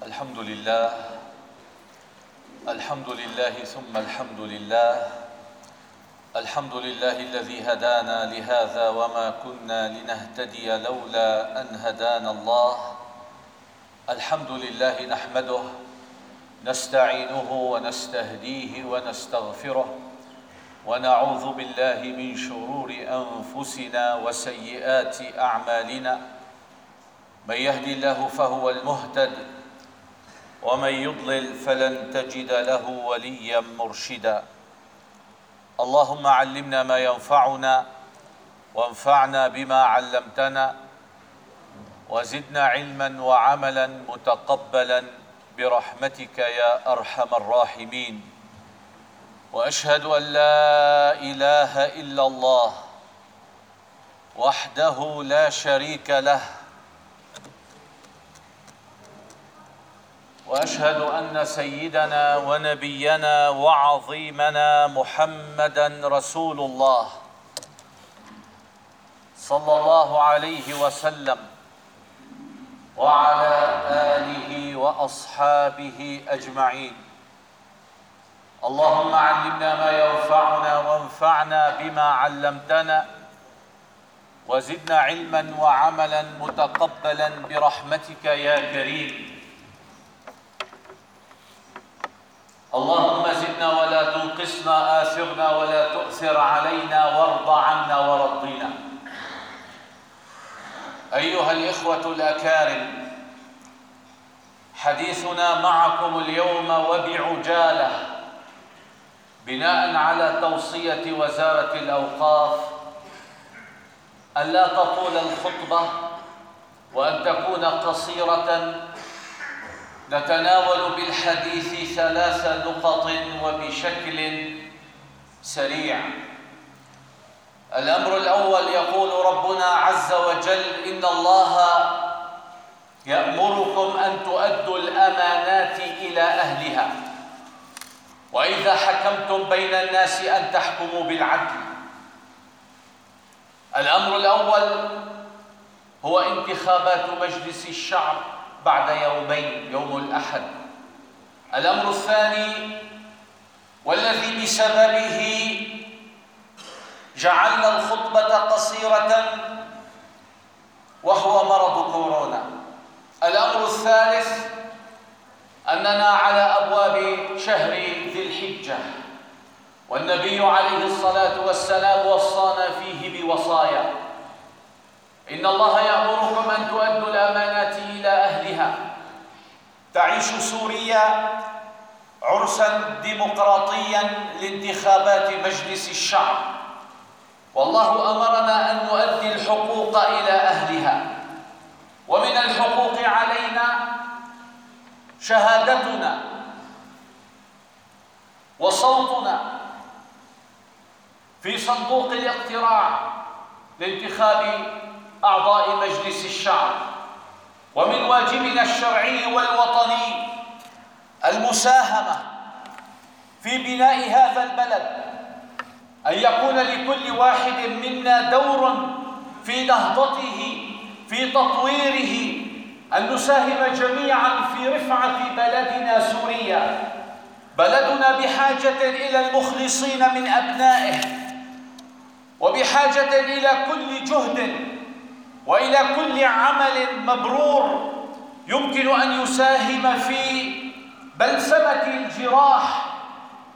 الحمد لله الحمد لله ثم الحمد لله الحمد لله الذي هدانا لهذا وما كنا لنهتدي لولا أن هدانا الله الحمد لله نحمده نستعينه ونستهديه ونستغفره ونعوذ بالله من شرور أنفسنا وسيئات أعمالنا من يهد الله فهو المهتد ومن يضلل فلن تجد له وليا مرشدا. اللهم علمنا ما ينفعنا وانفعنا بما علمتنا وزدنا علما وعملا متقبلا برحمتك يا أرحم الراحمين. وأشهد أن لا إله إلا الله وحده لا شريك له وأشهد أن سيدنا ونبينا وعظيمنا محمدا رسول الله صلى الله عليه وسلم وعلى آله وأصحابه أجمعين. اللهم علمنا ما ينفعنا وانفعنا بما علمتنا وزدنا علما وعملا متقبلا برحمتك يا كريم. اللهم زدنا ولا تنقصنا آثرنا ولا تؤثر علينا وارض عنا ورضينا. أيها الإخوة الأكارم حديثنا معكم اليوم وبعجالة بناء على توصية وزارة الأوقاف أن لا تطول الخطبة وأن تكون قصيرة نتناول بالحديث ثلاث نقط وبشكل سريع. الأمر الأول يقول ربنا عز وجل إن الله يأمركم أن تؤدوا الأمانات إلى أهلها. وإذا حكمتم بين الناس أن تحكموا بالعدل. الأمر الأول هو انتخابات مجلس الشعب. بعد يومين يوم الأحد. الأمر الثاني والذي بسببه جعلنا الخطبة قصيرة وهو مرض كورونا. الأمر الثالث أننا على أبواب شهر ذي الحجة والنبي عليه الصلاة والسلام وصانا فيه بوصايا. إن الله يأمركم أن تؤدوا الأمانات إلى تعيش سوريا عرسا ديمقراطيا لانتخابات مجلس الشعب. والله أمرنا أن نؤدي الحقوق إلى أهلها. ومن الحقوق علينا شهادتنا وصوتنا في صندوق الاقتراع لانتخاب أعضاء مجلس الشعب. ومن واجبنا الشرعي والوطني المساهمة في بناء هذا البلد أن يكون لكل واحد منا دور في نهضته في تطويره أن نساهم جميعا في رفعة بلدنا سوريا بلدنا بحاجة إلى المخلصين من أبنائه وبحاجة إلى كل جهد وإلى كل عمل مبرور يمكن أن يساهم في بلسمة الجراح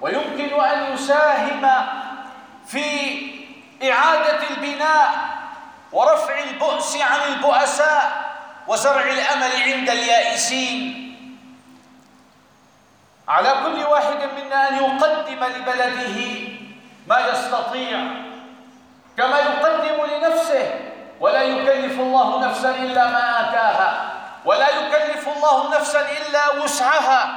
ويمكن أن يساهم في إعادة البناء ورفع البؤس عن البؤساء وزرع الأمل عند اليائسين. على كل واحد منا أن يقدم لبلده ما يستطيع كما يقدم لنفسه. ولا يكلف الله نفسا إلا ما آتاها ولا يكلف الله نفسا إلا وسعها.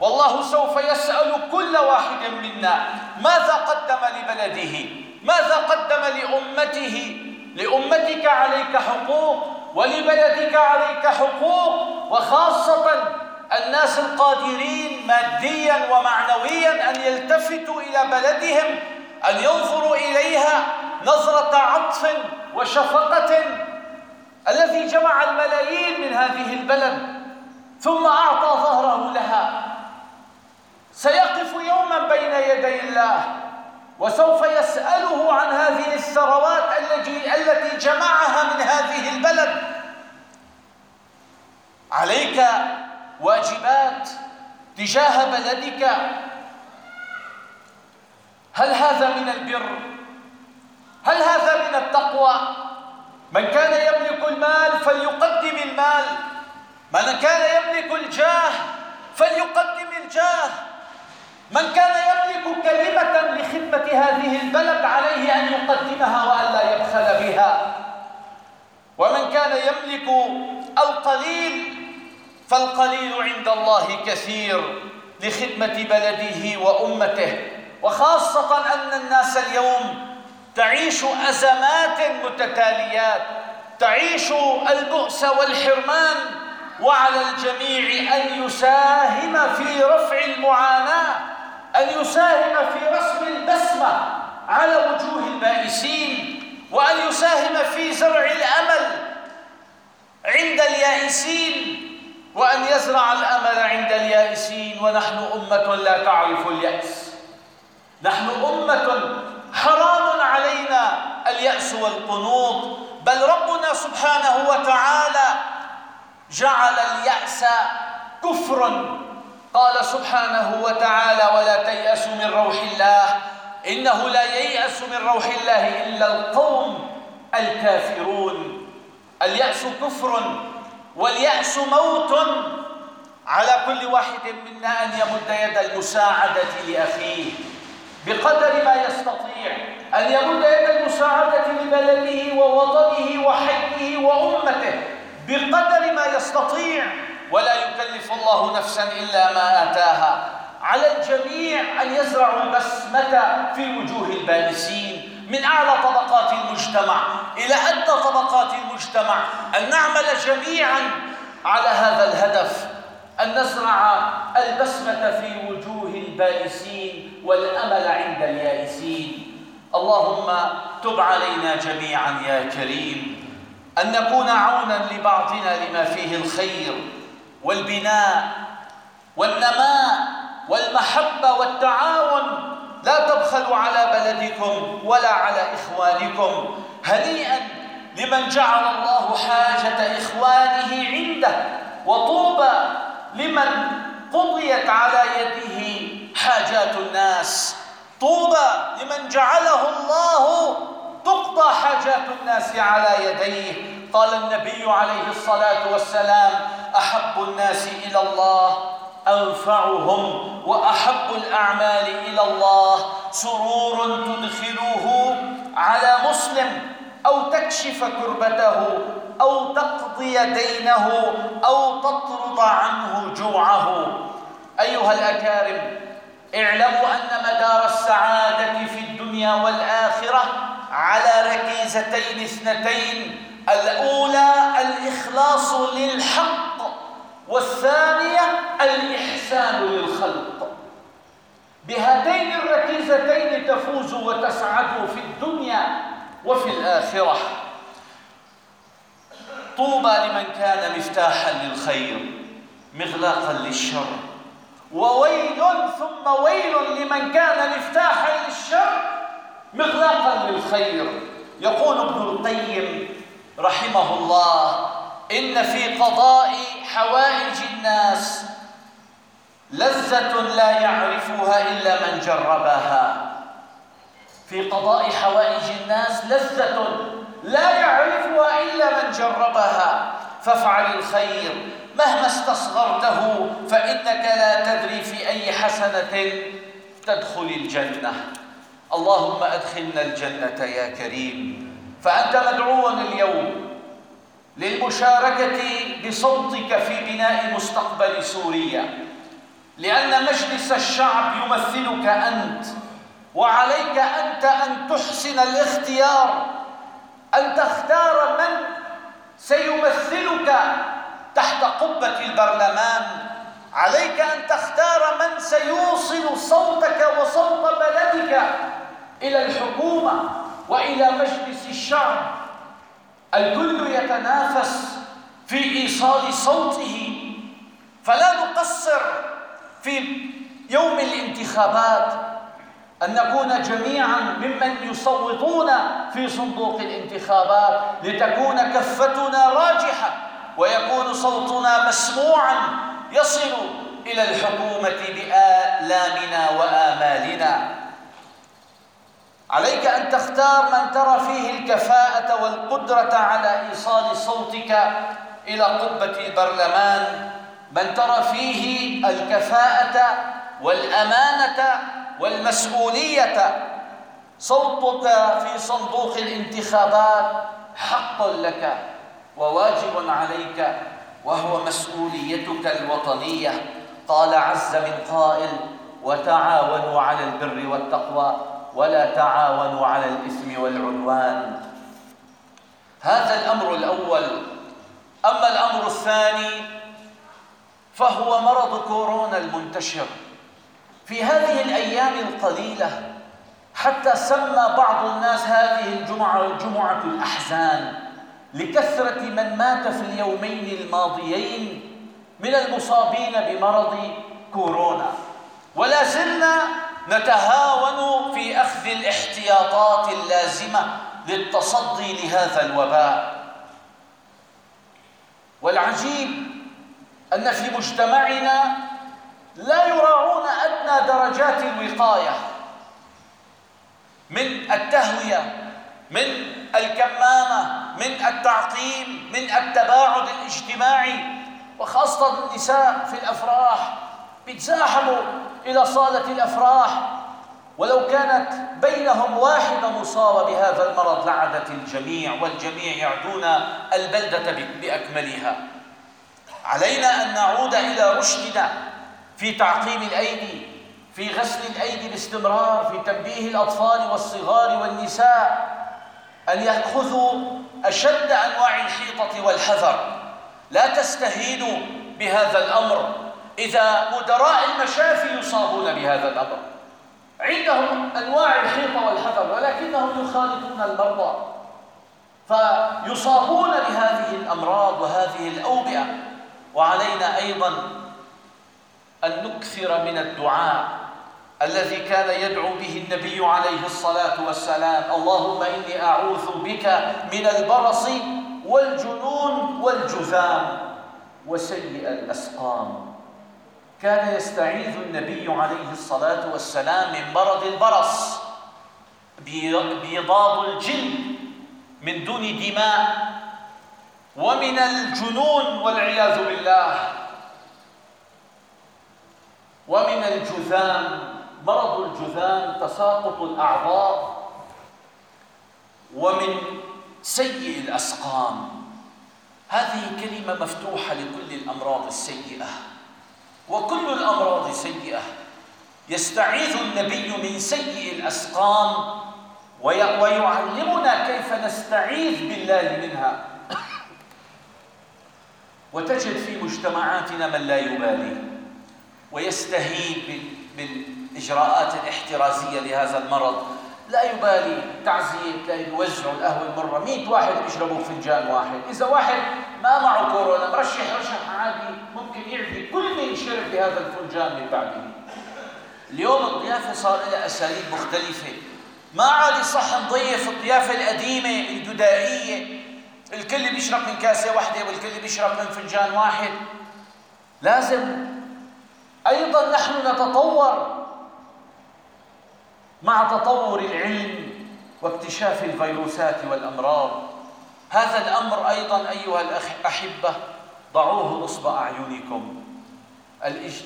والله سوف يسأل كل واحد منا ماذا قدم لبلده؟ ماذا قدم لأمته؟ لأمتك عليك حقوق ولبلدك عليك حقوق وخاصة الناس القادرين ماديا ومعنويا أن يلتفتوا إلى بلدهم أن ينظروا إليها نظرة عطف وشفقة الذي جمع الملايين من هذه البلد ثم أعطى ظهره لها. سيقف يوما بين يدي الله وسوف يسأله عن هذه الثروات التي جمعها من هذه البلد. عليك واجبات تجاه بلدك. هل هذا من البر؟ هل هذا من التقوى؟ من كان يملك المال فليقدم المال. من كان يملك الجاه فليقدم الجاه. من كان يملك كلمة لخدمة هذه البلد عليه أن يقدمها وألا يبخل بها. ومن كان يملك القليل فالقليل عند الله كثير لخدمة بلده وأمته. وخاصة أن الناس اليوم تعيش أزمات متتاليات تعيش البؤس والحرمان وعلى الجميع أن يساهم في رفع المعاناة أن يساهم في رسم البسمة على وجوه البائسين وأن يساهم في زرع الأمل عند اليائسين وأن يزرع الأمل عند اليائسين ونحن أمة لا تعرف اليأس. نحن أمة حرام علينا اليأس والقنوط بل ربنا سبحانه وتعالى جعل اليأس كفرا. قال سبحانه وتعالى ولا تيأسوا من روح الله إنه لا ييأس من روح الله إلا القوم الكافرون. اليأس كفر واليأس موت. على كل واحد منا أن يمد يد المساعدة لأخيه. بقدر ما يستطيع أن يمد يد المساعدة لبلده ووطنه وحيه وأمته بقدر ما يستطيع. ولا يكلف الله نفسا إلا ما آتاها. على الجميع أن يزرعوا البسمة في وجوه البائسين من أعلى طبقات المجتمع إلى أدنى طبقات المجتمع. أن نعمل جميعا على هذا الهدف أن نزرع البسمة في وجوه البائسين والأمل عند اليائسين. اللهم تب علينا جميعا يا كريم. أن نكون عونا لبعضنا لما فيه الخير والبناء والنماء والمحبة والتعاون. لا تبخلوا على بلدكم ولا على إخوانكم. هنيئا لمن جعل الله حاجة إخوانه عنده وطوبى لمن قضيت على يده حاجات الناس. طوبى لمن جعله الله تقضى حاجات الناس على يديه. قال النبي عليه الصلاة والسلام أحب الناس إلى الله أنفعهم وأحب الأعمال إلى الله. سرور تدخلوه على مسلم أو تكشف كربته. أو تقضي دينه أو تطرد عنه جوعه. أيها الأكارم اعلموا أن مدار السعادة في الدنيا والآخرة على ركيزتين اثنتين الأولى الإخلاص للحق والثانية الإحسان للخلق. بهاتين الركيزتين تفوز وتسعد في الدنيا وفي الآخرة. طوبى لمن كان مفتاحا للخير مغلاقا للشر. وويل ثم ويل لمن كان مفتاحا للشر مغلاقا للخير. يقول ابن القيم رحمه الله إن في قضاء حوائج الناس لذة لا يعرفها إلا من جربها. في قضاء حوائج الناس لذة لا يعرفها إلا من جربها. فافعل الخير. مهما استصغرته فإنك لا تدري في أي حسنة تدخل الجنة. اللهم أدخلنا الجنة يا كريم. فأنت مدعو اليوم للمشاركة بصوتك في بناء مستقبل سوريا. لأن مجلس الشعب يمثلك أنت وعليك أنت أن تحسن الاختيار أن تختار من سيمثلك تحت قبة البرلمان. عليك أن تختار من سيوصل صوتك وصوت بلدك إلى الحكومة وإلى مجلس الشعب. الكل يتنافس في إيصال صوته. فلا نقصر في يوم الانتخابات. أن نكون جميعا ممن يصوتون في صندوق الانتخابات لتكون كفتنا راجحة ويكون صوتنا مسموعا يصل إلى الحكومة بآلامنا وآمالنا. عليك أن تختار من ترى فيه الكفاءة والقدرة على إيصال صوتك إلى قبة البرلمان من ترى فيه الكفاءة والأمانة والمسؤولية صوتك في صندوق الانتخابات حق لك وواجب عليك وهو مسؤوليتك الوطنية. قال عز من قائل وتعاونوا على البر والتقوى ولا تعاونوا على الإثم والعدوان. هذا الأمر الأول. أما الأمر الثاني فهو مرض كورونا المنتشر. في هذه الأيام القليلة حتى سمى بعض الناس هذه الجمعة جمعة الأحزان لكثرة من مات في اليومين الماضيين من المصابين بمرض كورونا. ولا زلنا نتهاون في أخذ الاحتياطات اللازمة للتصدي لهذا الوباء. والعجيب أن في مجتمعنا لا يراعون أدنى درجات الوقاية. من التهوية من الكمامة من التعقيم من التباعد الاجتماعي. وخاصة النساء في الأفراح. بيتزاحموا إلى صالة الأفراح. ولو كانت بينهم واحدة مصابة بهذا المرض لعدت الجميع والجميع يعدون البلدة بأكملها. علينا أن نعود إلى رشدنا. في تعقيم الأيدي في غسل الأيدي باستمرار في تنبيه الأطفال والصغار والنساء أن يأخذوا أشد أنواع الحيطة والحذر. لا تستهينوا بهذا الأمر. إذا مدراء المشافي يصابون بهذا الأمر. عندهم أنواع الحيطة والحذر ولكنهم يخالطون المرضى. فيصابون بهذه الأمراض وهذه الأوبئة. وعلينا أيضا أن نكثر من الدعاء الذي كان يدعو به النبي عليه الصلاة والسلام. اللهم إني أعوذ بك من البرص والجنون والجذام وسيء الأسقام. كان يستعيذ النبي عليه الصلاة والسلام من مرض البرص بيضاض الجلد من دون دماء ومن الجنون والعياذ بالله. ومن الجذام مرض الجذام تساقط الأعضاء. ومن سيء الأسقام. هذه كلمة مفتوحة لكل الأمراض السيئة. وكل الأمراض سيئة. يستعيذ النبي من سيء الأسقام. ويعلمنا كيف نستعيذ بالله منها. وتجد في مجتمعاتنا من لا يبالي. ويستهين بالإجراءات الاحترازية لهذا المرض. لا يبالي تعزية تلاقي بيوزعوا القهوة المرة. 100 واحد بيشربوا فنجان واحد. إذا واحد ما معه كورونا مرشح رشح عادي ممكن يعفي كل من شرب بهذا الفنجان من بعده. اليوم الضيافة صار لها أساليب مختلفة. ما عاد صح نضيف الضيافة القديمة الجدائية الكل بيشرب من كاسة واحدة والكل بيشرب من فنجان واحد. لازم أيضا نحن نتطور مع تطور العلم واكتشاف الفيروسات والأمراض. هذا الأمر أيضا أيها الأحبة ضعوه نصب أعينكم.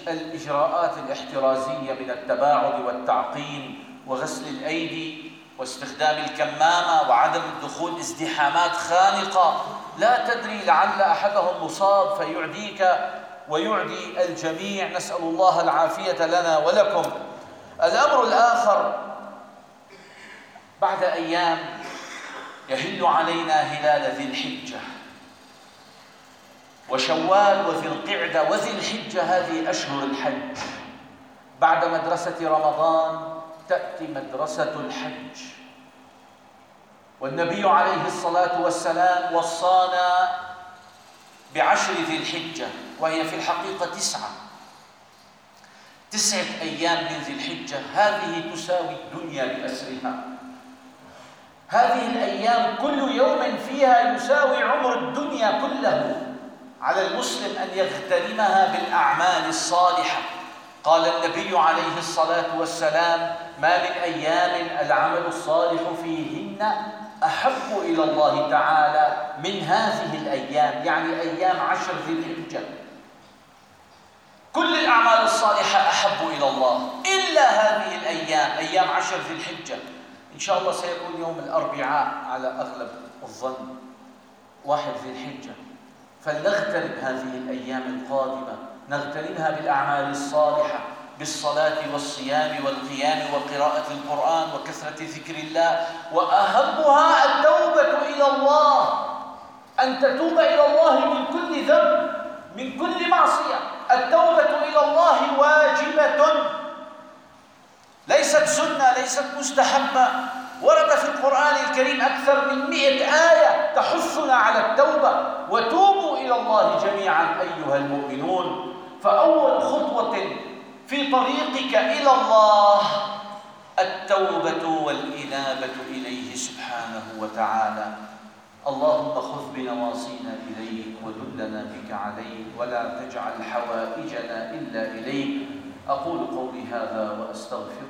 الإجراءات الاحترازية من التباعد والتعقيم وغسل الأيدي واستخدام الكمامة وعدم الدخول ازدحامات خانقة. لا تدري لعل أحدهم مصاب فيعديك ويعدي الجميع. نسأل الله العافية لنا ولكم. الأمر الآخر بعد أيام يهل علينا هلال ذي الحجة. وشوال وذي القعدة وذي الحجة هذه أشهر الحج. بعد مدرسة رمضان تأتي مدرسة الحج. والنبي عليه الصلاة والسلام وصانا بعشر ذي الحجة وهي في الحقيقة تسعة. تسعة أيام من ذي الحجة هذه تساوي الدنيا بأسرها هذه الأيام كل يوم فيها يساوي عمر الدنيا كله. على المسلم أن يغتنمها بالأعمال الصالحة. قال النبي عليه الصلاة والسلام ما من أيام العمل الصالح فيهن أحب إلى الله تعالى من هذه الأيام يعني أيام عشر ذي الحجة. كل الأعمال الصالحة أحب إلى الله. إلا هذه الأيام أيام عشر ذي الحجة. إن شاء الله سيكون يوم الأربعاء على أغلب الظن. واحد ذي الحجة. فلنغتنم هذه الأيام القادمة. نغتنمها بالأعمال الصالحة. بالصلاة والصيام والقيام وقراءة القرآن وكثرة ذكر الله وأهمها التوبة إلى الله. أن تتوب إلى الله من كل ذنب من كل معصية. التوبة إلى الله واجبة. ليست سنة ليست مستحبة. ورد في القرآن الكريم أكثر من مئة آية تحثنا على التوبة. وتوبوا إلى الله جميعا أيها المؤمنون. فأول خطوة في طريقك إلى الله. التوبة والإنابة إليه سبحانه وتعالى. اللهم خذ بنواصينا إليك ودلنا بك عليك ولا تجعل حوائجنا إلا إليك. أقول قولي هذا وأستغفر